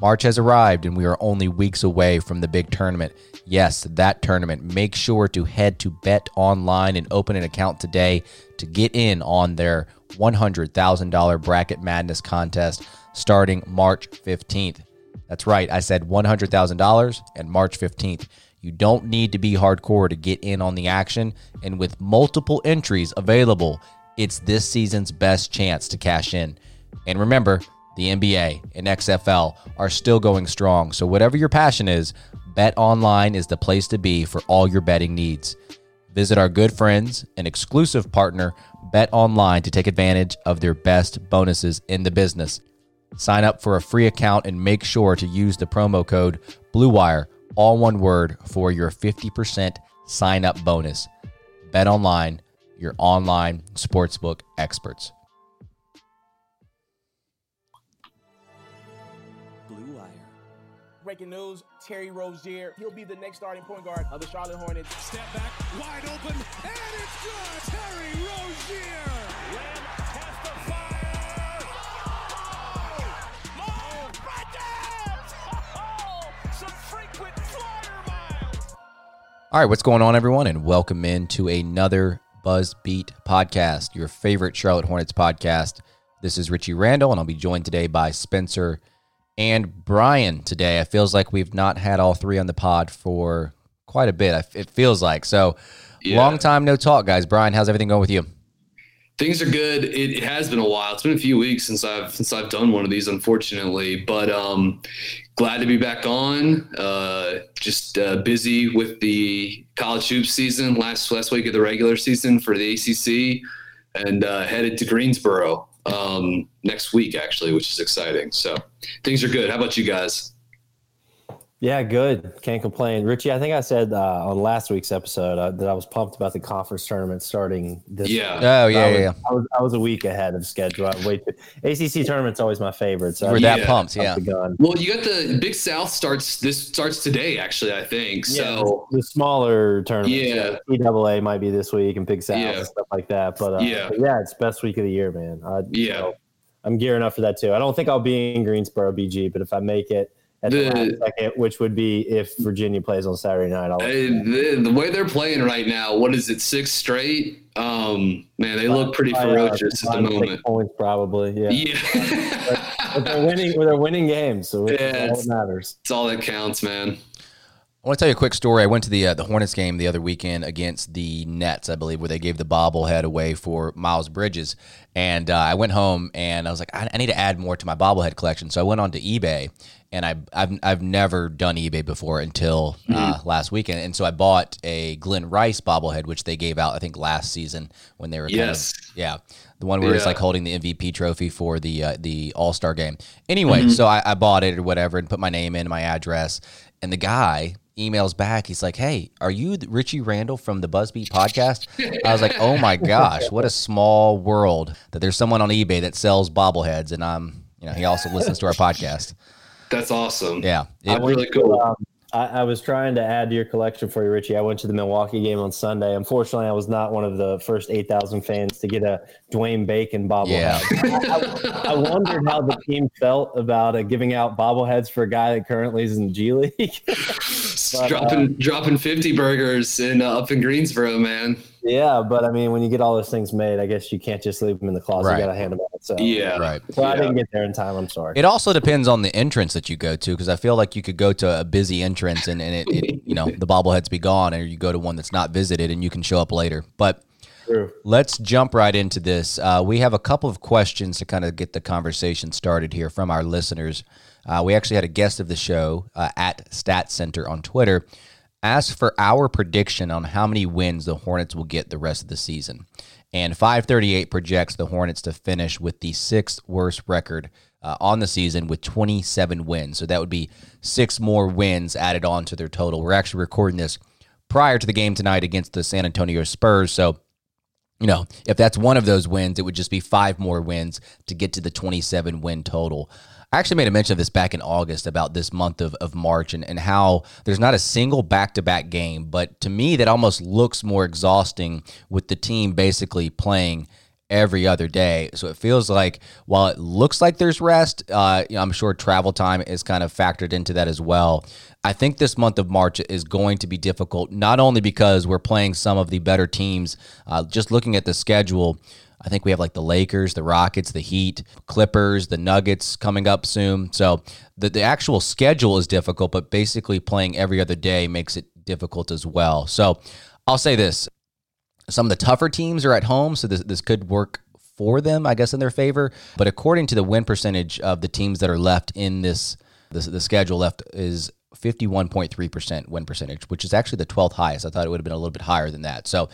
March has arrived and we are only weeks away from the big tournament. Yes, that tournament. Make sure to head to Bet Online and open an account today to get in on their $100,000 Bracket Madness contest starting March 15th. That's right, I said $100,000 and March 15th. You don't need to be hardcore to get in on the action, and with multiple entries available, it's this season's best chance to cash in. And remember, the NBA and XFL are still going strong. So, whatever your passion is, Bet Online is the place to be for all your betting needs. Visit our good friends and exclusive partner, Bet Online, to take advantage of their best bonuses in the business. Sign up for a free account and make sure to use the promo code BLUEWIRE, all one word, for your 50% sign up bonus. Bet Online, your online sportsbook experts. Breaking news, Terry Rozier, he'll be the next starting point guard of the Charlotte Hornets. Step back, wide open, and it's good. Terry Rozier. Lamb has the fire. Oh, Mo Brendan! Some frequent flyer miles. All right, what's going on, everyone, and welcome in to another Buzz Beat podcast, your favorite Charlotte Hornets podcast. This is Richie Randall, and I'll be joined today by Spencer and Brian. Today, it feels like we've not had all three on the pod for quite a bit. It feels like so. Yeah. Long time no talk, guys. Brian, how's everything going with you? Things are good. It, it has been a while. It's been a few weeks since I've since I've done one of these, unfortunately. But um, glad to be back on. Uh, just uh, busy with the college hoops season. Last last week of the regular season for the ACC, and uh, headed to Greensboro um, next week actually, which is exciting. So things are good. How about you guys? Yeah, good. Can't complain. Richie, I think I said uh, on last week's episode uh, that I was pumped about the conference tournament starting this. Yeah. week. Oh, yeah, I was, yeah, yeah. I was, I was a week ahead of schedule. I wait. ACC tournament's always my favorite. So We're I that Yeah. pumped, yeah. gun. Well, you got the Big South starts this starts today actually. I think Yeah, so. the smaller tournament. Yeah. PAA might be this week and Big South Yeah. and stuff like that. But uh, Yeah. but yeah, it's best week of the year, man. I, Yeah. so I'm gearing up for that too. I don't think I'll be in Greensboro, BG, but if I make it at the, The- last second, which would be if Virginia plays on Saturday night, I'll. Uh, the, the way they're playing right now, what is it, six straight? Um, man, they look pretty by, uh, ferocious at the five to six moment. Points probably, yeah. Yeah, But they're winning. They're winning games, so it's Yeah, all it's- that matters. it's all that counts, man. I want to tell you a quick story. I went to the uh, the Hornets game the other weekend against the Nets, I believe, where they gave the bobblehead away for Miles Bridges. And uh, I went home and I was like, I, I need to add more to my bobblehead collection. So I went on to eBay, and I I've, I've never done eBay before until uh, last weekend, and so I bought a Glen Rice bobblehead, which they gave out I think last season when they were kind of- Yes. yeah. The one where it's Yeah. like holding the MVP trophy for the uh, the All Star game. Anyway, so I, I bought it or whatever and put my name in, my address, and the guy emails back. He's like, "Hey, are you Richie Randall from the Buzzbeat podcast?" I was like, "Oh my gosh, what a small world that there's someone on eBay that sells bobbleheads, and I'm, you know, he also listens to our podcast." That's awesome. Yeah, I It- really cool. um, I, I, was trying to add to your collection for you, Richie. I went to the Milwaukee game on Sunday. Unfortunately, I was not one of the first 8,000 fans to get a Dwayne Bacon bobblehead. Yeah. I, I, wondered how the team felt about uh, giving out bobbleheads for a guy that currently is in the G League. but, dropping, uh, dropping 50 burgers in uh, up in Greensboro, man. Yeah, but I mean, when you get all those things made, I guess you can't just leave them in the closet. Right. You got to hand them out. So yeah, right. So yeah. I didn't get there in time. I'm sorry. It also depends on the entrance that you go to because I feel like you could go to a busy entrance and, and it, it, you know, the bobbleheads be gone, or you go to one that's not visited and you can show up later. But True. let's jump right into this. Uh, we have a couple of questions to kind of get the conversation started here from our listeners. Uh, we actually had a guest of the show uh, at Stat Center on Twitter ask for our prediction on how many wins the Hornets will get the rest of the season. And 538 projects the Hornets to finish with the sixth worst record uh, on the season with 27 wins. So that would be six more wins added on to their total. We're actually recording this prior to the game tonight against the San Antonio Spurs. So, you know, if that's one of those wins, it would just be five more wins to get to the 27 win total. I actually made a mention of this back in August about this month of, of March and, and how there's not a single back to back game. But to me, that almost looks more exhausting with the team basically playing every other day. So it feels like while it looks like there's rest, uh, I'm sure travel time is kind of factored into that as well. I think this month of March is going to be difficult, not only because we're playing some of the better teams, uh, just looking at the schedule. I think we have like the Lakers, the Rockets, the Heat, Clippers, the Nuggets coming up soon. So the, the actual schedule is difficult, but basically playing every other day makes it difficult as well. So I'll say this some of the tougher teams are at home, so this, this could work for them, I guess, in their favor. But according to the win percentage of the teams that are left in this, this the schedule left is 51.3% win percentage, which is actually the 12th highest. I thought it would have been a little bit higher than that. So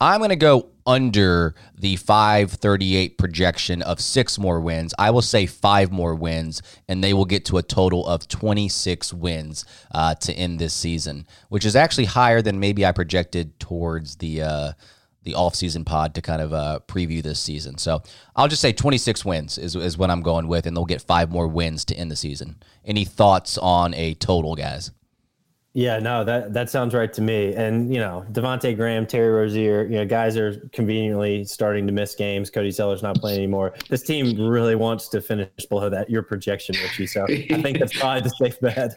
I'm going to go under the 538 projection of six more wins. I will say five more wins, and they will get to a total of 26 wins uh, to end this season, which is actually higher than maybe I projected towards the uh, the off-season pod to kind of uh, preview this season. So I'll just say 26 wins is, is what I'm going with, and they'll get five more wins to end the season. Any thoughts on a total, guys? Yeah, no, that that sounds right to me. And you know, Devonte Graham, Terry Rozier, you know, guys are conveniently starting to miss games. Cody Zeller's not playing anymore. This team really wants to finish below that your projection, Richie. So I think that's probably the safe bet.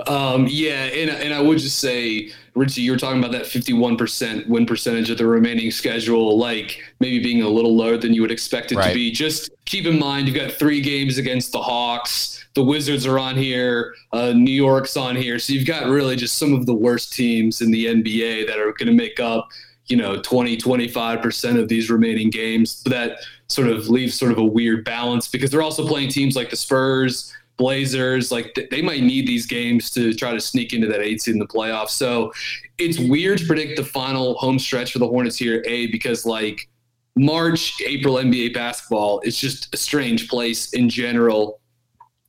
um, yeah, and and I would just say, Richie, you were talking about that fifty-one percent win percentage of the remaining schedule, like maybe being a little lower than you would expect it right. to be. Just keep in mind, you've got three games against the Hawks the Wizards are on here, uh, New York's on here. So you've got really just some of the worst teams in the NBA that are going to make up, you know, 20, 25% of these remaining games. That sort of leaves sort of a weird balance because they're also playing teams like the Spurs, Blazers. Like they might need these games to try to sneak into that eight seed in the playoffs. So it's weird to predict the final home stretch for the Hornets here, A, because like March, April NBA basketball is just a strange place in general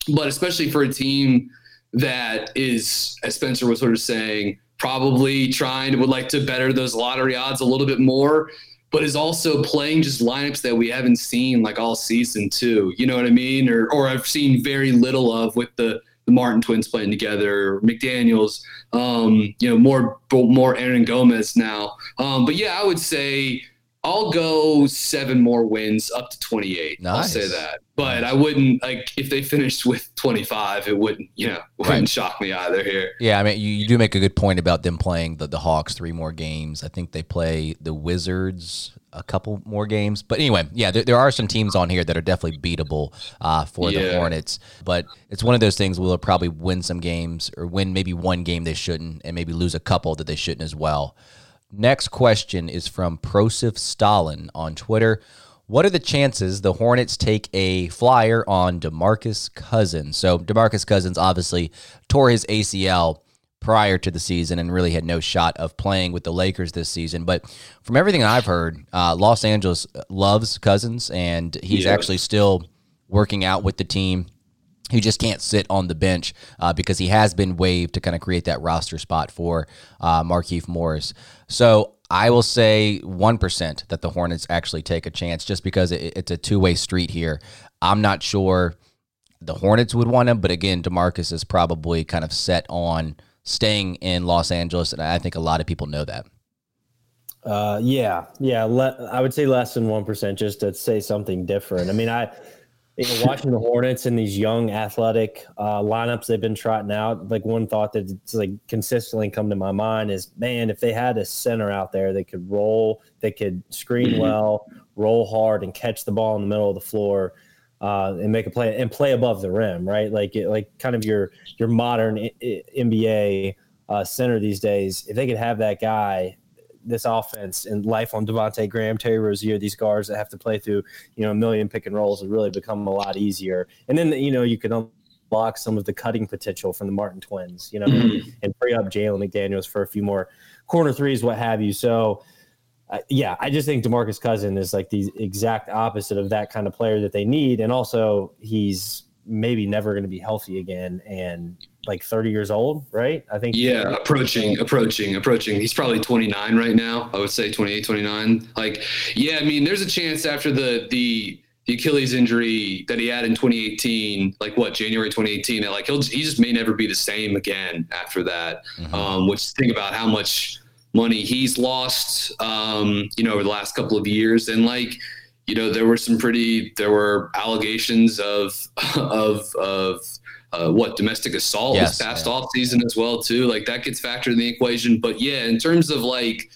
but especially for a team that is, as Spencer was sort of saying, probably trying to would like to better those lottery odds a little bit more, but is also playing just lineups that we haven't seen like all season too. You know what I mean? Or or I've seen very little of with the the Martin twins playing together, McDaniels, um, you know, more more Hernangomez now. Um, but yeah, I would say I'll go seven more wins up to 28. Nice. I'll say that. But. I wouldn't like if they finished with 25, it wouldn't, you know, wouldn't right. shock me either here. Yeah, I mean, you, you do make a good point about them playing the, the Hawks three more games. I think they play the Wizards a couple more games. But anyway, yeah, there, there are some teams on here that are definitely beatable uh, for yeah. the Hornets. But it's one of those things where they'll probably win some games or win maybe one game they shouldn't and maybe lose a couple that they shouldn't as well. Next question is from Prosif Stalin on Twitter. What are the chances the Hornets take a flyer on DeMarcus Cousins? So DeMarcus Cousins obviously tore his ACL prior to the season and really had no shot of playing with the Lakers this season. But from everything I've heard, uh, Los Angeles loves Cousins, and he's yeah. actually still working out with the team. He just can't sit on the bench uh, because he has been waived to kind of create that roster spot for uh, Markieff Morris. So I will say 1% that the Hornets actually take a chance just because it, it's a two way street here. I'm not sure the Hornets would want him, but again, Demarcus is probably kind of set on staying in Los Angeles, and I think a lot of people know that. Uh, yeah, yeah. Le- I would say less than one percent, just to say something different. I mean, I you know, watching the Hornets and these young athletic uh, lineups they've been trotting out. Like one thought that's like consistently come to my mind is, man, if they had a center out there, they could roll, they could screen mm-hmm. well, roll hard, and catch the ball in the middle of the floor. Uh, and make a play and play above the rim, right? Like, like kind of your your modern I- NBA uh, center these days. If they could have that guy this offense and life on Devonte Graham, Terry Rozier, these guards that have to play through, you know, a million pick and rolls would really become a lot easier. And then, you know, you can unlock some of the cutting potential from the Martin twins, you know, mm-hmm. and free up Jalen McDaniels for a few more corner threes, what have you. So, uh, yeah, I just think Demarcus Cousin is like the exact opposite of that kind of player that they need. And also, he's maybe never going to be healthy again and like 30 years old, right? I think. Yeah, approaching, approaching, approaching. He's probably 29 right now. I would say 28, 29. Like, yeah, I mean, there's a chance after the the the Achilles injury that he had in 2018, like what January 2018, that like he'll he just may never be the same again after that. Mm-hmm. Um, which think about how much money he's lost, um, you know, over the last couple of years, and like you know, there were some pretty, there were allegations of, of, of, uh, what domestic assault yes, this past yeah. off season as well too. Like that gets factored in the equation. But yeah, in terms of like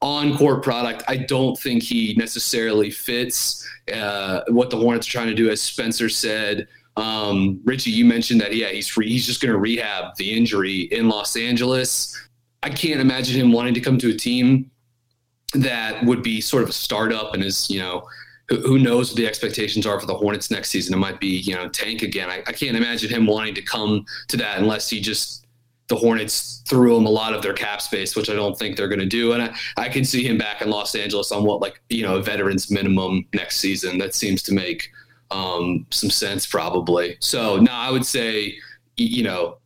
on court product, I don't think he necessarily fits uh, what the Hornets are trying to do. As Spencer said, um, Richie, you mentioned that yeah, he's free. He's just going to rehab the injury in Los Angeles. I can't imagine him wanting to come to a team that would be sort of a startup and is you know who knows what the expectations are for the Hornets next season? It might be, you know, tank again. I, I, can't imagine him wanting to come to that unless he just the Hornets threw him a lot of their cap space, which I don't think they're going to do. And I, I can see him back in Los Angeles on what like you know a veterans minimum next season. That seems to make um, some sense probably. So now I would say, you know,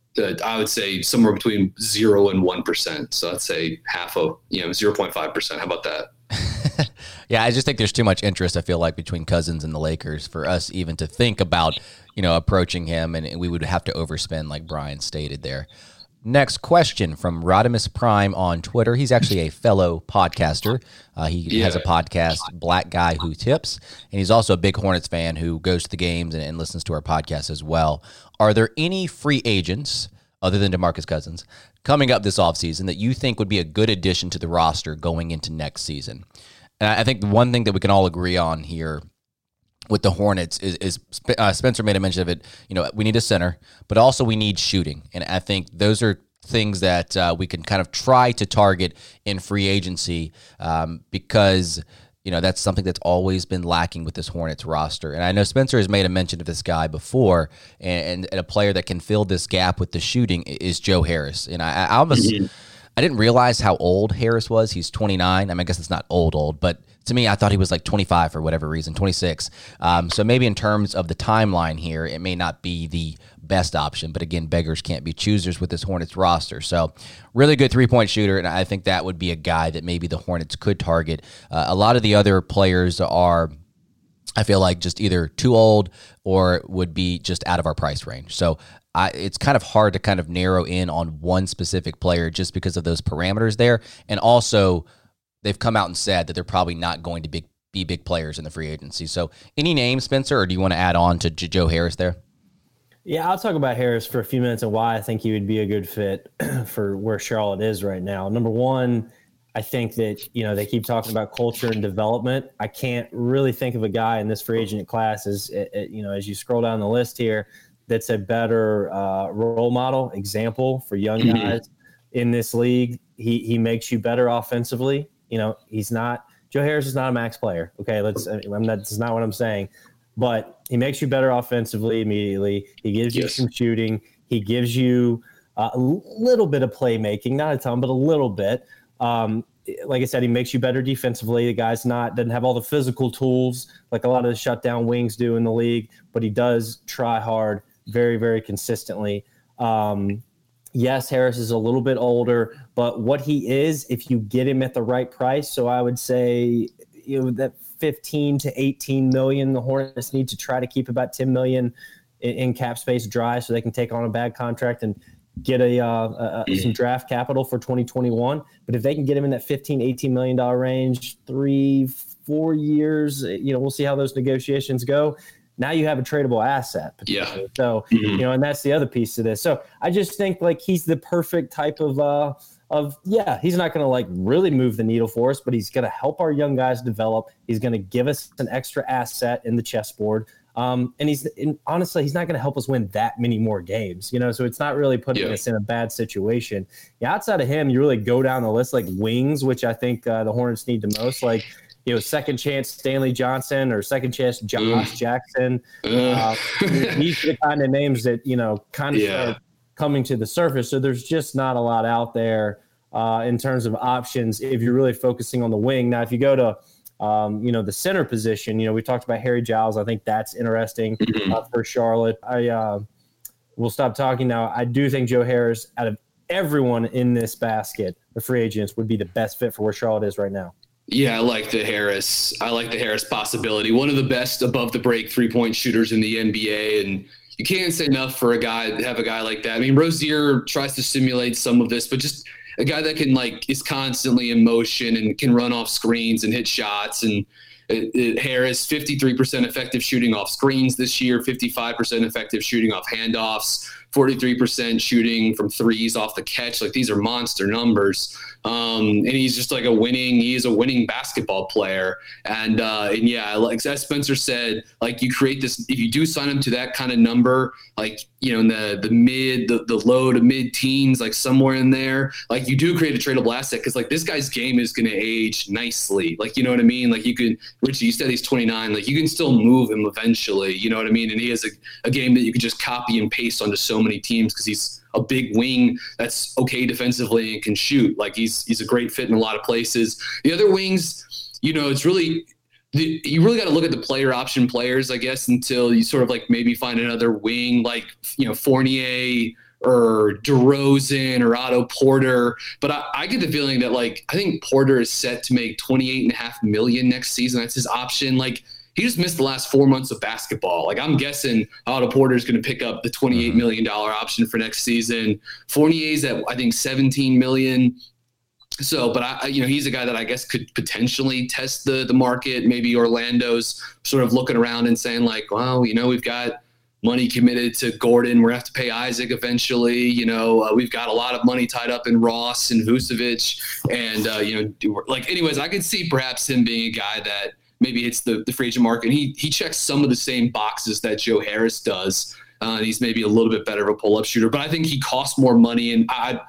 I would say somewhere between zero and one percent. So I'd say half of you know zero point five percent. How about that? yeah, I just think there's too much interest. I feel like between Cousins and the Lakers for us even to think about you know approaching him, and we would have to overspend, like Brian stated there. Next question from Rodimus Prime on Twitter. He's actually a fellow podcaster. Uh, he yeah. has a podcast, Black Guy Who Tips, and he's also a big Hornets fan who goes to the games and, and listens to our podcast as well. Are there any free agents other than DeMarcus Cousins coming up this offseason that you think would be a good addition to the roster going into next season? And I think the one thing that we can all agree on here with the Hornets is, is uh, Spencer made a mention of it. You know, we need a center, but also we need shooting, and I think those are things that uh, we can kind of try to target in free agency um, because you know that's something that's always been lacking with this Hornets roster. And I know Spencer has made a mention of this guy before, and, and a player that can fill this gap with the shooting is Joe Harris. And I, I almost. Mm-hmm I didn't realize how old Harris was. He's 29. I mean, I guess it's not old, old, but to me, I thought he was like 25 for whatever reason, 26. Um, so maybe in terms of the timeline here, it may not be the best option. But again, beggars can't be choosers with this Hornets roster. So really good three point shooter, and I think that would be a guy that maybe the Hornets could target. Uh, a lot of the other players are. I feel like just either too old or would be just out of our price range. So I, it's kind of hard to kind of narrow in on one specific player just because of those parameters there. And also, they've come out and said that they're probably not going to be, be big players in the free agency. So, any name, Spencer, or do you want to add on to J- Joe Harris there? Yeah, I'll talk about Harris for a few minutes and why I think he would be a good fit for where Charlotte is right now. Number one, I think that you know they keep talking about culture and development. I can't really think of a guy in this free agent class as you know as you scroll down the list here that's a better uh, role model example for young mm-hmm. guys mm-hmm. in this league. He he makes you better offensively. You know, he's not Joe Harris is not a max player. Okay, let's. I'm not, that's not what I'm saying, but he makes you better offensively immediately. He gives yes. you some shooting. He gives you uh, a little bit of playmaking, not a ton, but a little bit. Um, like I said, he makes you better defensively. The guy's not doesn't have all the physical tools like a lot of the shutdown wings do in the league, but he does try hard very, very consistently. Um, yes, Harris is a little bit older, but what he is, if you get him at the right price, so I would say you know that 15 to 18 million, the Hornets need to try to keep about 10 million in, in cap space dry so they can take on a bad contract and get a, uh, a, some draft capital for 2021. But if they can get him in that 15, 18 million dollar range, three, four years, you know, we'll see how those negotiations go. Now you have a tradable asset. Yeah. So, mm-hmm. you know, and that's the other piece to this. So I just think like he's the perfect type of, uh, of yeah, he's not going to like really move the needle for us, but he's going to help our young guys develop. He's going to give us an extra asset in the chessboard. Um, and he's and honestly, he's not going to help us win that many more games, you know. So it's not really putting yeah. us in a bad situation. Yeah, outside of him, you really go down the list like wings, which I think uh, the Hornets need the most. Like you know, second chance Stanley Johnson or second chance Josh Jackson. Uh, these are the kind of names that you know kind of yeah. coming to the surface. So there's just not a lot out there uh, in terms of options if you're really focusing on the wing. Now, if you go to um, you know, the center position, you know, we talked about Harry Giles. I think that's interesting mm-hmm. uh, for Charlotte. I uh, will stop talking now. I do think Joe Harris, out of everyone in this basket, the free agents, would be the best fit for where Charlotte is right now. Yeah, I like the Harris. I like the Harris possibility. One of the best above the break three point shooters in the NBA, and you can't say enough for a guy have a guy like that. I mean, Rozier tries to simulate some of this, but just a guy that can like is constantly in motion and can run off screens and hit shots and it, it, Harris 53% effective shooting off screens this year, 55% effective shooting off handoffs, 43% shooting from threes off the catch. Like these are monster numbers. Um, and he's just like a winning, he is a winning basketball player. And, uh, and yeah, like as Spencer said, like you create this, if you do sign him to that kind of number, like, you know, in the, the mid, the, the low to mid teens, like somewhere in there, like you do create a tradable asset. Cause like this guy's game is going to age nicely. Like, you know what I mean? Like you can, Richie, you said he's 29, like you can still move him eventually, you know what I mean? And he has a, a game that you could just copy and paste onto so many teams because he's a big wing that's okay defensively and can shoot. Like he's he's a great fit in a lot of places. The other wings, you know, it's really the, you really got to look at the player option players, I guess, until you sort of like maybe find another wing like you know Fournier or DeRozan or Otto Porter. But I, I, get the feeling that like I think Porter is set to make 28 and a half million next season. That's his option. Like he just missed the last four months of basketball. Like I'm guessing Otto Porter is going to pick up the twenty-eight mm-hmm. million dollar option for next season. Fournier's at I think 17 million. So, but I, you know, he's a guy that I guess could potentially test the the market. Maybe Orlando's sort of looking around and saying like, well, you know, we've got money committed to Gordon. We're gonna have to pay Isaac eventually. You know, uh, we've got a lot of money tied up in Ross and Vucevic, and uh, you know, like anyways, I could see perhaps him being a guy that maybe it's the the free agent market. He he checks some of the same boxes that Joe Harris does. Uh, he's maybe a little bit better of a pull up shooter, but I think he costs more money, and I.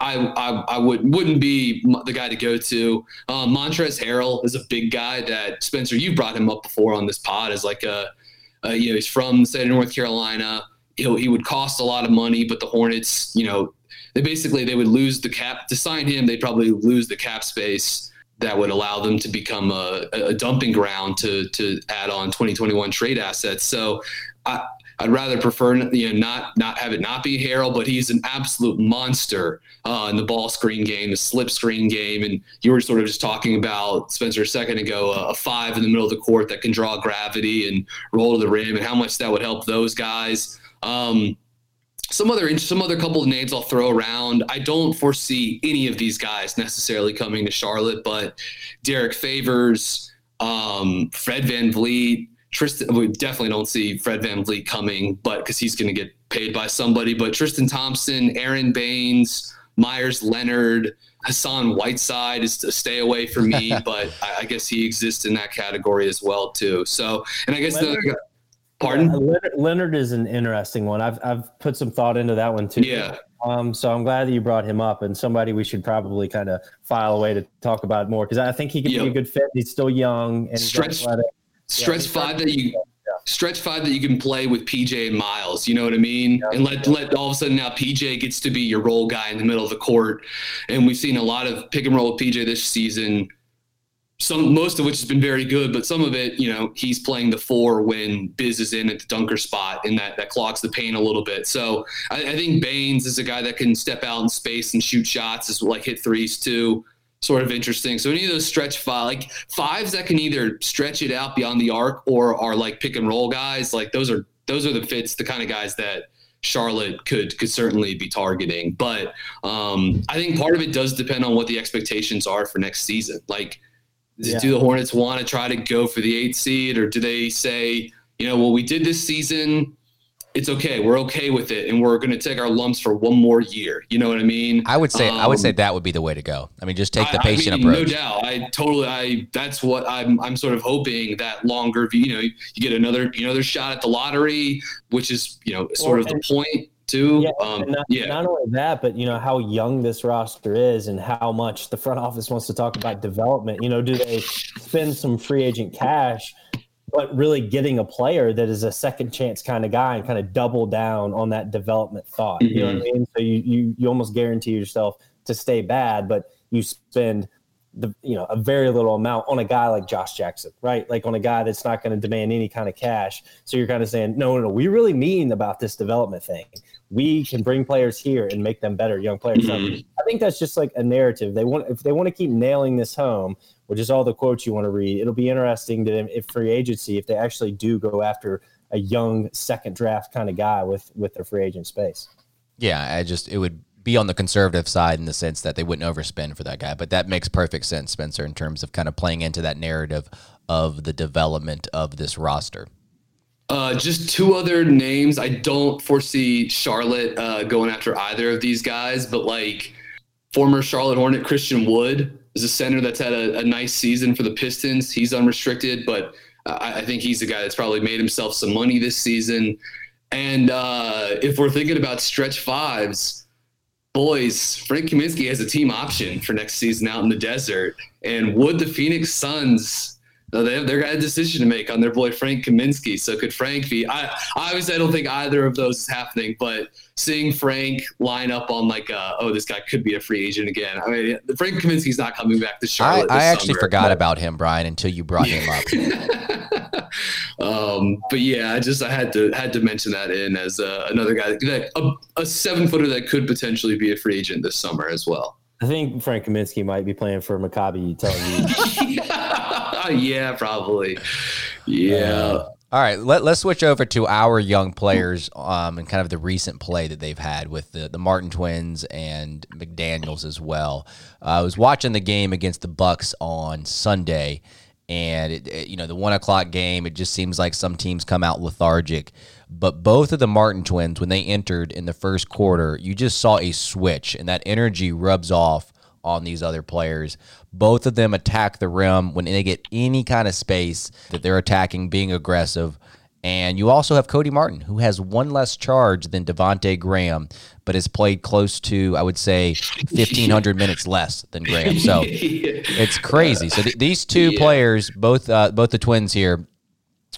I, I, I would wouldn't be the guy to go to. Um, Montrezl Harrell is a big guy that Spencer you brought him up before on this pod as like a, a you know he's from the state of North Carolina. He'll, he would cost a lot of money, but the Hornets you know they basically they would lose the cap to sign him. They'd probably lose the cap space that would allow them to become a, a dumping ground to to add on 2021 trade assets. So I, I'd rather prefer you know not not have it not be Harrell, but he's an absolute monster uh, in the ball screen game, the slip screen game, and you were sort of just talking about Spencer a second ago, a, a five in the middle of the court that can draw gravity and roll to the rim, and how much that would help those guys. Um, some other some other couple of names I'll throw around. I don't foresee any of these guys necessarily coming to Charlotte, but Derrick Favors, um, Fred VanVleet, Tristan. We definitely don't see Fred VanVleet coming, but because he's going to get paid by somebody. But Tristan Thompson, Aron Baynes, Meyers Leonard, Hassan Whiteside is to stay away from me, but I, I, guess he exists in that category as well too. So, and I guess Leonard, the Pardon? Leonard, Leonard, is an interesting one. I've I've put some thought into that one too. Yeah. Um. So I'm glad that you brought him up, and somebody we should probably kind of file away to talk about more because I think he could yep. be a good fit. He's still young and stretch stretch yeah, five that you. Yeah. Stretch five that you can play with PJ and Miles, you know what I mean, yeah, and let let all of a sudden now PJ gets to be your role guy in the middle of the court, and we've seen a lot of pick and roll with PJ this season some most of which has been very good, but some of it, you know, he's playing the four when Biz is in at the dunker spot, and that that clogs the paint a little bit. So I, I think Baynes is a guy that can step out in space and shoot shots, is like hit threes too. Sort of interesting. So any of those stretch five, like fives that can either stretch it out beyond the arc or are like pick and roll guys, like those are those are the fits, the kind of guys that Charlotte could could certainly be targeting. But um, I think part of it does depend on what the expectations are for next season. Like, yeah. do the Hornets want to try to go for the eighth seed, or do they say, you know, well, we did this season it's okay. We're okay with it, and we're going to take our lumps for one more year. You know what I mean? I would say um, I would say um, that would be the way to go. I mean, just take the patient I mean, approach. No doubt. I totally. I that's what I'm. I'm sort of hoping that longer. You know, you get another you another shot at the lottery, which is you know sort well, of the point too. Yeah, um, not, yeah. Not only that, but you know how young this roster is, and how much the front office wants to talk about development. You know, do they spend some free agent cash? But really getting a player that is a second chance kind of guy and kind of double down on that development thought. Mm-hmm. You know what I mm-hmm. mean? So you you you almost guarantee yourself to stay bad, but you spend the you know a very little amount on a guy like Josh Jackson, right? Like on a guy that's not going to demand any kind of cash. So you're kind of saying, no, no, no, we really mean about this development thing. We can bring players here and make them better young players. Mm-hmm. So I think that's just like a narrative. They want if they want to keep nailing this home, which is all the quotes you want to read. It'll be interesting to if free agency if they actually do go after a young second draft kind of guy with with their free agent space. Yeah, I just it would be on the conservative side in the sense that they wouldn't overspend for that guy, but that makes perfect sense, Spencer, in terms of kind of playing into that narrative of the development of this roster. Uh, just two other names. I don't foresee Charlotte uh, going after either of these guys, but like former Charlotte Hornet Christian Wood is a center that's had a, a nice season for the Pistons. He's unrestricted, but I, I, think he's the guy that's probably made himself some money this season. And uh, if we're thinking about stretch fives, boys, Frank Kaminsky has a team option for next season out in the desert. And would the Phoenix Suns no, they have they got a decision to make on their boy Frank Kaminsky. So could Frank be? I obviously I don't think either of those is happening, but seeing Frank line up on like, uh, oh, this guy could be a free agent again. I mean, Frank Kaminsky's not coming back to Charlotte. I, I actually summer, forgot but, about him, Brian, until you brought him up. um, but yeah, I just I had to had to mention that in as uh, another guy that a, a seven footer that could potentially be a free agent this summer as well. I think Frank Kaminsky might be playing for Maccabi Tel Aviv. yeah, probably. Yeah. Uh, all right, let, us switch over to our young players um, and kind of the recent play that they've had with the, the Martin twins and McDaniels as well. Uh, I was watching the game against the Bucks on Sunday, and it, it, you know the one o'clock game. It just seems like some teams come out lethargic. But both of the Martin twins, when they entered in the first quarter, you just saw a switch, and that energy rubs off on these other players. Both of them attack the rim when they get any kind of space that they're attacking, being aggressive. And you also have Cody Martin, who has one less charge than Devonte Graham, but has played close to, I would say, 1,500 minutes less than Graham. So it's crazy. So th- these two yeah. players, both uh, both the twins here,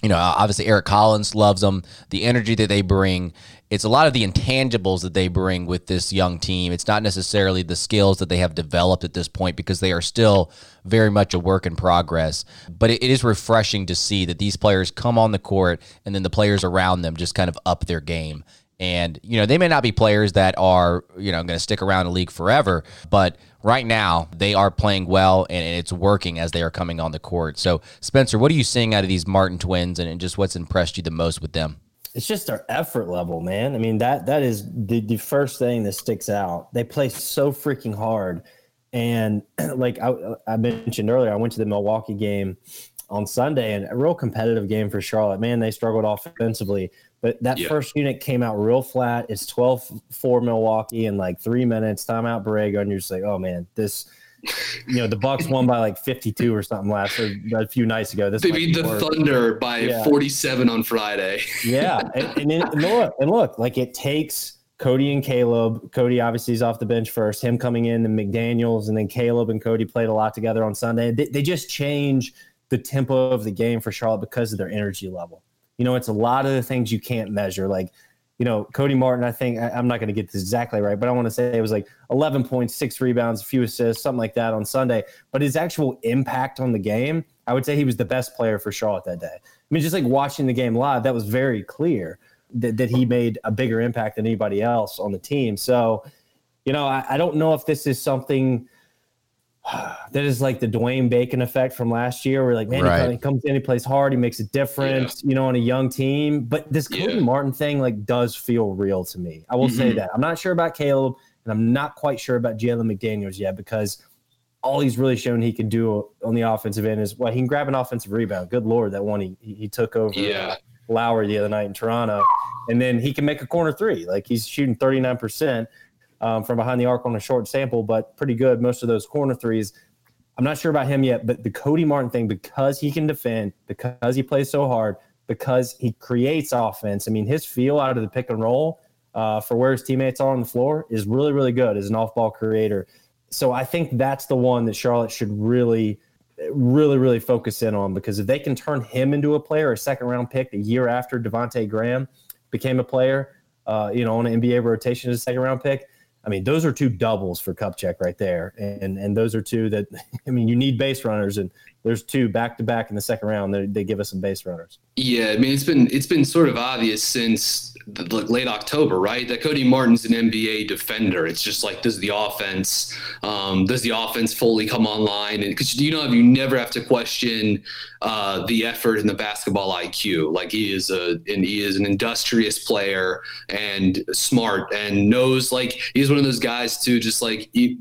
you know, obviously Eric Collins loves them. The energy that they bring, it's a lot of the intangibles that they bring with this young team. It's not necessarily the skills that they have developed at this point because they are still very much a work in progress. But it, it is refreshing to see that these players come on the court and then the players around them just kind of up their game. And, you know, they may not be players that are, you know, going to stick around the league forever, but right now they are playing well and it's working as they are coming on the court. So, Spencer, what are you seeing out of these Martin twins and just what's impressed you the most with them? It's just their effort level, man. I mean, that that is the, the first thing that sticks out. They play so freaking hard. And like I, I mentioned earlier, I went to the Milwaukee game on Sunday and a real competitive game for Charlotte. Man, they struggled offensively, but that yeah. first unit came out real flat. It's 12 4 Milwaukee in like three minutes, timeout Borrego. And you're just like, oh man, this, you know, the Bucks won by like 52 or something last or a few nights ago. This they beat the Thunder by yeah. 47 on Friday. yeah. And, and, and, look, and look, like it takes Cody and Caleb. Cody obviously is off the bench first, him coming in, and McDaniels, and then Caleb and Cody played a lot together on Sunday. They, they just change the tempo of the game for Charlotte because of their energy level. You know, it's a lot of the things you can't measure. Like, you know, Cody Martin, I think, I, am not going to get this exactly right, but I want to say it was like 11 points, six rebounds, a few assists, something like that on Sunday. But his actual impact on the game, I would say he was the best player for Charlotte that day. I mean, just like watching the game live, that was very clear that, that he made a bigger impact than anybody else on the team. So, you know, I, I don't know if this is something – that is like the Dwayne Bacon effect from last year, where like, man, Right. he comes in, he plays hard, he makes a difference, you know, on a young team. But this Cody Yeah. Martin thing like does feel real to me. I will say Mhm. that. I'm not sure about Caleb, and I'm not quite sure about Jalen McDaniels yet because all he's really shown he can do on the offensive end is well, he can grab an offensive rebound. Good lord, that one he he he took over Yeah. Lowry the other night in Toronto, and then he can make a corner three. Like he's shooting 39 percent um, from behind the arc on a short sample, but pretty good. Most of those corner threes. I'm not sure about him yet, but the Cody Martin thing, because he can defend, because he plays so hard, because he creates offense. I mean, his feel out of the pick and roll uh, for where his teammates are on the floor is really, really good as an off-ball creator. So I think that's the one that Charlotte should really, really, really focus in on because if they can turn him into a player, a second-round pick, a year after Devonte Graham became a player, uh, you know, on an NBA rotation as a second-round pick. I mean, those are two doubles for Kupchak right there, and and those are two that I mean, you need base runners, and there's two back to back in the second round. They, they give us some base runners. Yeah, I mean it's been it's been sort of obvious since the, like late October, right? That Cody Martin's an NBA defender. It's just like does the offense, um, does the offense fully come online? Because you know you never have to question uh, the effort and the basketball IQ. Like he is a and he is an industrious player and smart and knows like he's one of those guys too. Just like he,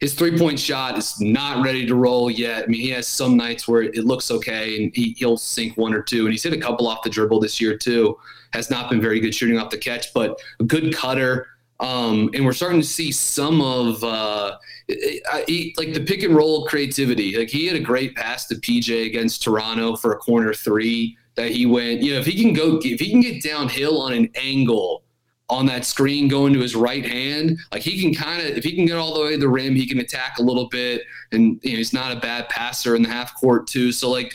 his three point shot is not ready to roll yet. I mean, he has some nights where it looks okay and he, he'll sink one or two. And he's hit a couple off the dribble this year, too. Has not been very good shooting off the catch, but a good cutter. Um, and we're starting to see some of uh, he, like the pick and roll creativity. Like he had a great pass to PJ against Toronto for a corner three that he went. You know, if he can go, if he can get downhill on an angle on that screen going to his right hand, like he can kind of, if he can get all the way to the rim, he can attack a little bit. And you know, he's not a bad passer in the half court too. So like,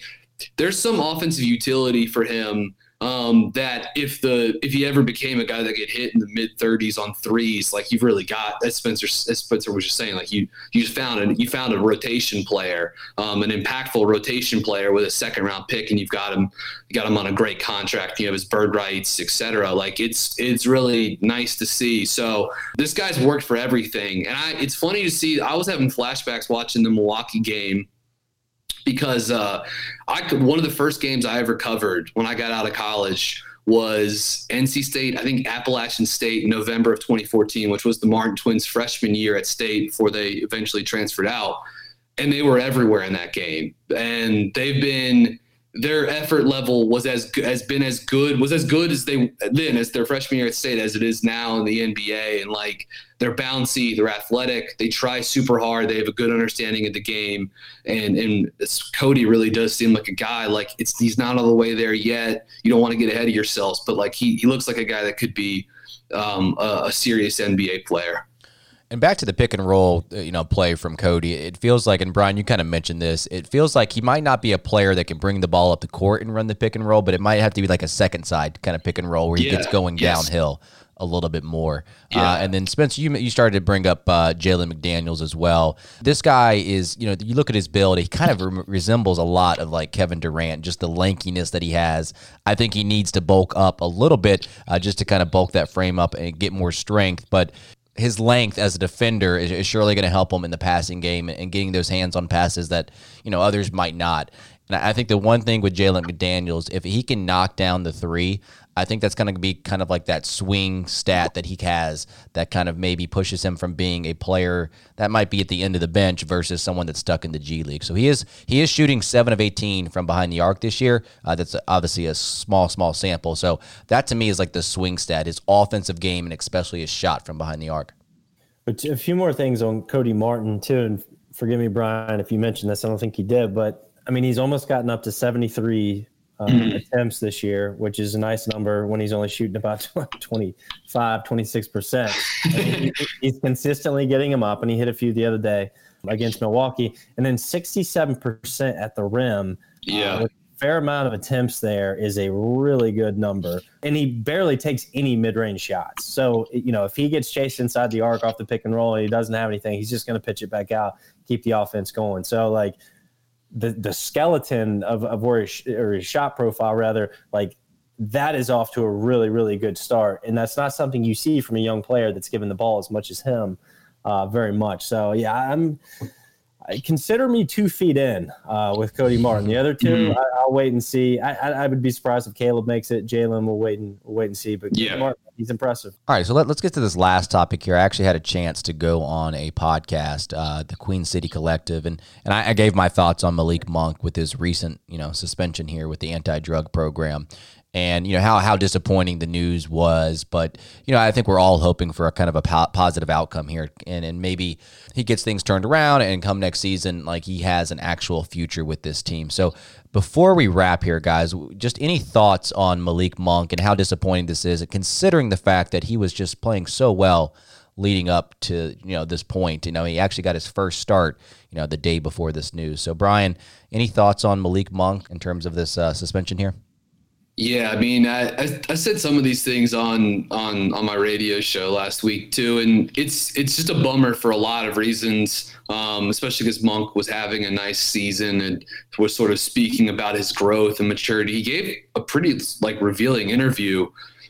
there's some offensive utility for him. Um, that if the if he ever became a guy that get hit in the mid 30s on threes, like you've really got as Spencer as Spencer was just saying, like you you found a you found a rotation player, um, an impactful rotation player with a second round pick, and you've got him you got him on a great contract. You have his bird rights, etc. Like it's it's really nice to see. So this guy's worked for everything, and I it's funny to see. I was having flashbacks watching the Milwaukee game because uh, I could, one of the first games I ever covered when I got out of college was NC State, I think Appalachian State, November of 2014, which was the Martin Twins' freshman year at State before they eventually transferred out, and they were everywhere in that game, and they've been their effort level was as has been as good was as good as they then as their freshman year at state as it is now in the NBA and like they're bouncy they're athletic they try super hard they have a good understanding of the game. And and Cody really does seem like a guy like it's he's not all the way there yet. You don't want to get ahead of yourselves but like he he looks like a guy that could be um, a, a serious NBA player And back to the pick and roll, uh, you know, play from Cody. It feels like, and Brian, you kind of mentioned this. It feels like he might not be a player that can bring the ball up the court and run the pick and roll, but it might have to be like a second side kind of pick and roll where he Yeah, gets going yes. downhill a little bit more. Yeah. Uh, and then Spencer, you you started to bring up uh, Jalen McDaniels as well. This guy is, you know, you look at his build, he kind of re- resembles a lot of like Kevin Durant, just the lankiness that he has. I think he needs to bulk up a little bit uh, just to kind of bulk that frame up and get more strength, but his length as a defender is, is surely going to help him in the passing game and getting those hands on passes that you know others might not. And I think the one thing with Jalen McDaniels, if he can knock down the three, I think that's going to be kind of like that swing stat that he has that kind of maybe pushes him from being a player that might be at the end of the bench versus someone that's stuck in the G League. So he is he is shooting seven of eighteen from behind the arc this year. Uh, that's obviously a small small sample. So that to me is like the swing stat, his offensive game and especially his shot from behind the arc. But a few more things on Cody Martin too, and forgive me, Brian, if you mentioned this. I don't think he did, but I mean, he's almost gotten up to 73 um, attempts this year, which is a nice number when he's only shooting about 25, 26 percent. He's consistently getting him up, and he hit a few the other day against Milwaukee, and then 67 percent at the rim. Yeah. Uh, fair amount of attempts there is a really good number, and he barely takes any mid-range shots. So you know, if he gets chased inside the arc off the pick and roll, and he doesn't have anything, he's just going to pitch it back out, keep the offense going. So like the the skeleton of, of where his, or his shot profile rather like that is off to a really really good start. And that's not something you see from a young player that's given the ball as much as him uh, very much. So yeah i'm consider me two feet in uh, with Cody Martin. The other 2 mm-hmm. I, will wait and see. I, I, I, would be surprised if Caleb makes it. Jalen will wait and we'll wait and see. But yeah. Martin, he's impressive. All right, so let, us get to this last topic here. I actually had a chance to go on a podcast, uh, the Queen City Collective, and and I, I gave my thoughts on Malik Monk with his recent you know suspension here with the anti drug program and you know how how disappointing the news was but you know I think we're all hoping for a kind of a po- positive outcome here and and maybe he gets things turned around and come next season like he has an actual future with this team. So before we wrap here guys just any thoughts on Malik Monk and how disappointing this is considering the fact that he was just playing so well leading up to you know this point you know he actually got his first start you know the day before this news. So Brian any thoughts on Malik Monk in terms of this uh, suspension here yeah, I mean, I, I, I said some of these things on on on my radio show last week too, and it's it's just a bummer for a lot of reasons, um, especially because Monk was having a nice season and was sort of speaking about his growth and maturity. He gave a pretty like revealing interview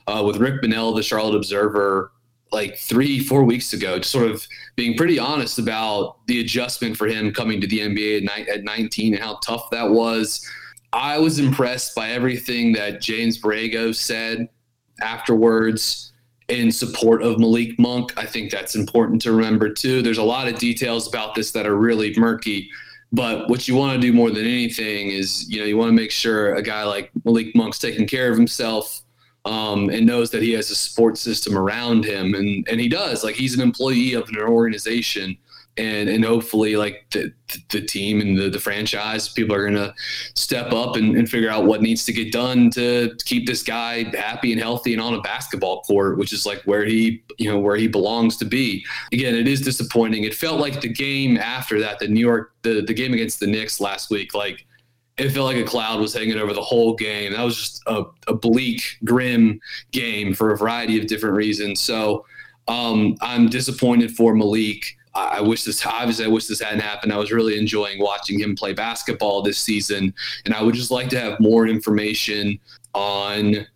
uh, with Rick Bonnell, the Charlotte Observer, like three four weeks ago, just sort of being pretty honest about the adjustment for him coming to the NBA at, at 19 and how tough that was I was impressed by everything that James Borrego said afterwards in support of Malik Monk. I think that's important to remember too. There's a lot of details about this that are really murky, but what you want to do more than anything is, you know, you want to make sure a guy like Malik Monk's taking care of himself um, and knows that he has a support system around him, and and he does. Like he's an employee of an organization and and hopefully like the the team and the, the franchise people are gonna step up and, and figure out what needs to get done to keep this guy happy and healthy and on a basketball court which is like where he you know where he belongs to be. Again it is disappointing. It felt like the game after that the new york the, the game against the knicks last week like it felt like a cloud was hanging over the whole game. That was just a, a bleak grim game for a variety of different reasons. So um, i'm disappointed for malik I wish this obviously I wish this hadn't happened. I was really enjoying watching him play basketball this season, and I would just like to have more information on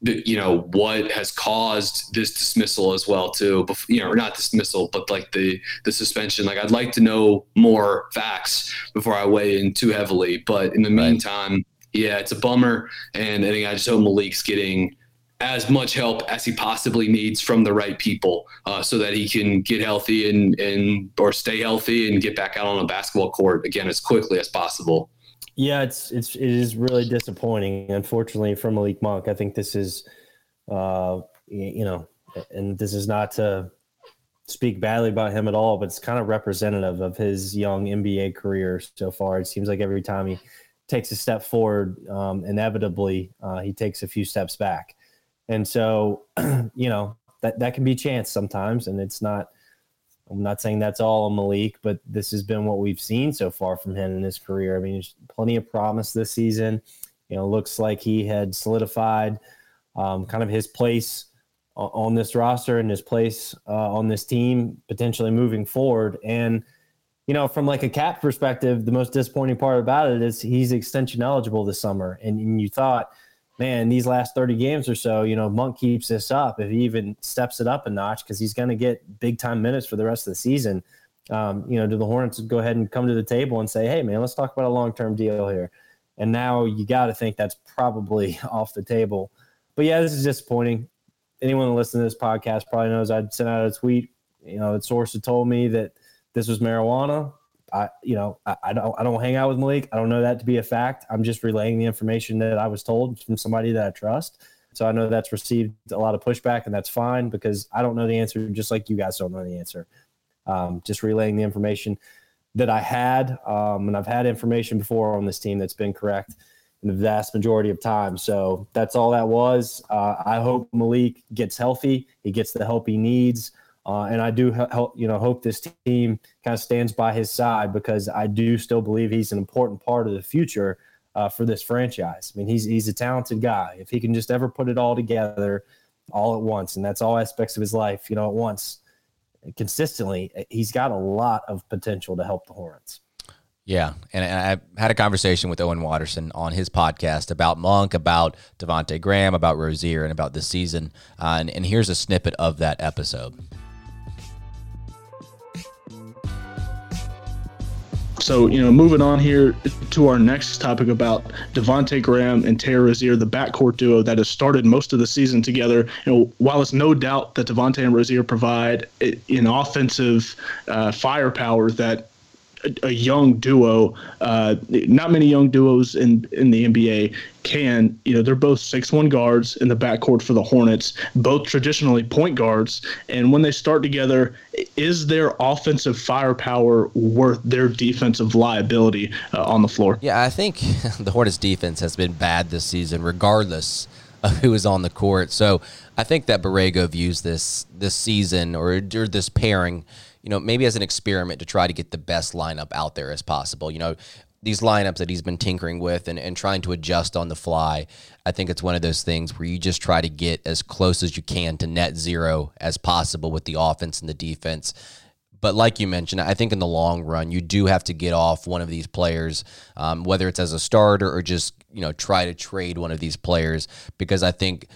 the, you know what has caused this dismissal as well too. You know or not dismissal but like the the suspension. Like i'd like to know more facts before i weigh in too heavily but in the meantime yeah it's a bummer and i think i just hope malik's getting as much help as he possibly needs from the right people uh, so that he can get healthy and, and or stay healthy and get back out on a basketball court again as quickly as possible. Yeah, it's it's it is really disappointing. Unfortunately, for Malik Monk, I think this is, uh, you know, and this is not to speak badly about him at all, but it's kind of representative of his young NBA career so far. It seems like every time he takes a step forward, um, inevitably uh, he takes a few steps back. And so, you know, that, that can be chance sometimes. And it's not, I'm not saying that's all Malik, but this has been what we've seen so far from him in his career. I mean, there's plenty of promise this season. You know, looks like he had solidified um, kind of his place on this roster and his place uh, on this team potentially moving forward. And, you know, from like a cap perspective, the most disappointing part about it is he's extension eligible this summer. And, and you thought, man, these last 30 games or so, you know, Monk keeps this up. If he even steps it up a notch, because he's going to get big time minutes for the rest of the season, um, you know, do the Hornets go ahead and come to the table and say, hey, man, let's talk about a long term deal here? And now you got to think that's probably off the table. But yeah, this is disappointing. Anyone listens to this podcast probably knows I'd sent out a tweet. You know, the source had told me that this was marijuana. I, you know, I, I, don't, I don't hang out with Malik. I don't know that to be a fact. I'm just relaying the information that I was told from somebody that I trust. So I know that's received a lot of pushback, and that's fine because I don't know the answer, just like you guys don't know the answer. Um, just relaying the information that I had, um, and I've had information before on this team that's been correct in the vast majority of time. So that's all that was. Uh, I hope Malik gets healthy. He gets the help he needs. Uh, and I do help, you know, hope this team kind of stands by his side because I do still believe he's an important part of the future uh, for this franchise. I mean, he's he's a talented guy. If he can just ever put it all together, all at once, and that's all aspects of his life, you know, at once, consistently, he's got a lot of potential to help the Hornets. Yeah, and I had a conversation with Owen Watterson on his podcast about Monk, about Devonte Graham, about Rozier, and about this season. Uh, and, and here's a snippet of that episode. So, you know, moving on here to our next topic about Devonte Graham and Terry Rozier, the backcourt duo that has started most of the season together. You know, while it's no doubt that Devonte and Rozier provide an offensive uh, firepower that a, young duo. Uh, not many young duos in in the NBA can. You know, they're both six one guards in the backcourt for the Hornets, both traditionally point guards. And when they start together, is their offensive firepower worth their defensive liability uh, on the floor? Yeah, I think the Hornets defense has been bad this season, regardless of who is on the court. So I think that Borrego views this this season or, or this pairing you know, maybe as an experiment to try to get the best lineup out there as possible. You know, these lineups that he's been tinkering with and, and trying to adjust on the fly, I think it's one of those things where you just try to get as close as you can to net zero as possible with the offense and the defense. But like you mentioned, I think in the long run, you do have to get off one of these players, um, whether it's as a starter or just you know try to trade one of these players, because I think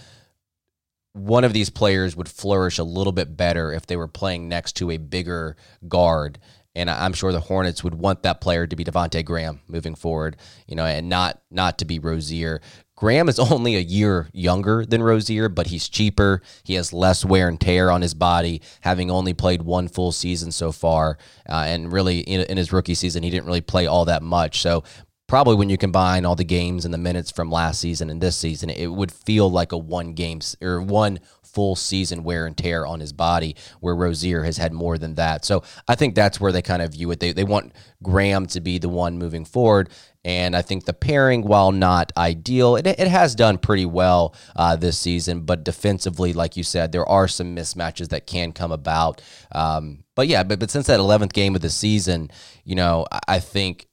one of these players would flourish a little bit better if they were playing next to a bigger guard. And I'm sure the Hornets would want that player to be Devonte Graham moving forward, you know, and not not to be Rozier. Graham is only a year younger than Rozier, but he's cheaper. He has less wear and tear on his body, having only played one full season so far. Uh, and really, in, in, his rookie season, he didn't really play all that much. So probably when you combine all the games and the minutes from last season and this season, it would feel like a one game or one full season wear and tear on his body, where Rozier has had more than that. So I think that's where they kind of view it. They, they want Graham to be the one moving forward. And I think the pairing, while not ideal, it, it has done pretty well uh, this season. But defensively, like you said, there are some mismatches that can come about. Um, but yeah, but, but since that 11th game of the season, you know, I think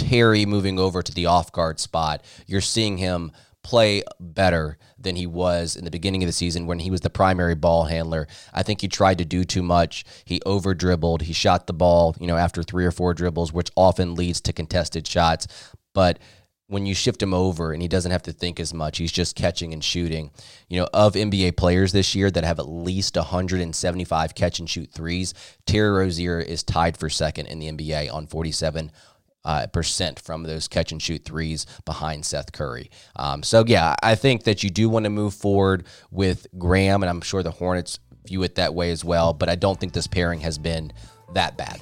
Terry moving over to the off guard spot, you're seeing him play better than he was in the beginning of the season when he was the primary ball handler. I think he tried to do too much. He over dribbled. He shot the ball, you know, after three or four dribbles, which often leads to contested shots. But when you shift him over and he doesn't have to think as much, he's just catching and shooting. You know, of NBA players this year that have at least 175 catch and shoot threes, Terry Rozier is tied for second in the NBA on 47 uh, percent from those catch and shoot threes behind Seth Curry. Um, so yeah, I think that you do want to move forward with Graham, and I'm sure the Hornets view it that way as well. But I don't think this pairing has been that bad.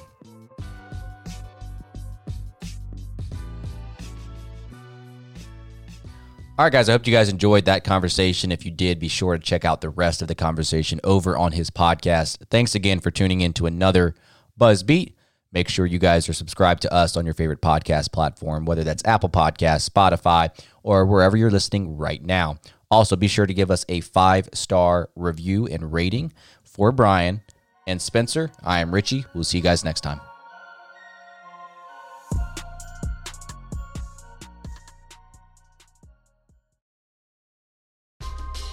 All right, guys, I hope you guys enjoyed that conversation. If you did, be sure to check out the rest of the conversation over on his podcast. Thanks again for tuning in to another Buzz Beat. Make sure you guys are subscribed to us on your favorite podcast platform, whether that's Apple Podcasts, Spotify, or wherever you're listening right now. Also, be sure to give us a five star review and rating for Brian and Spencer. I am Richie. We'll see you guys next time.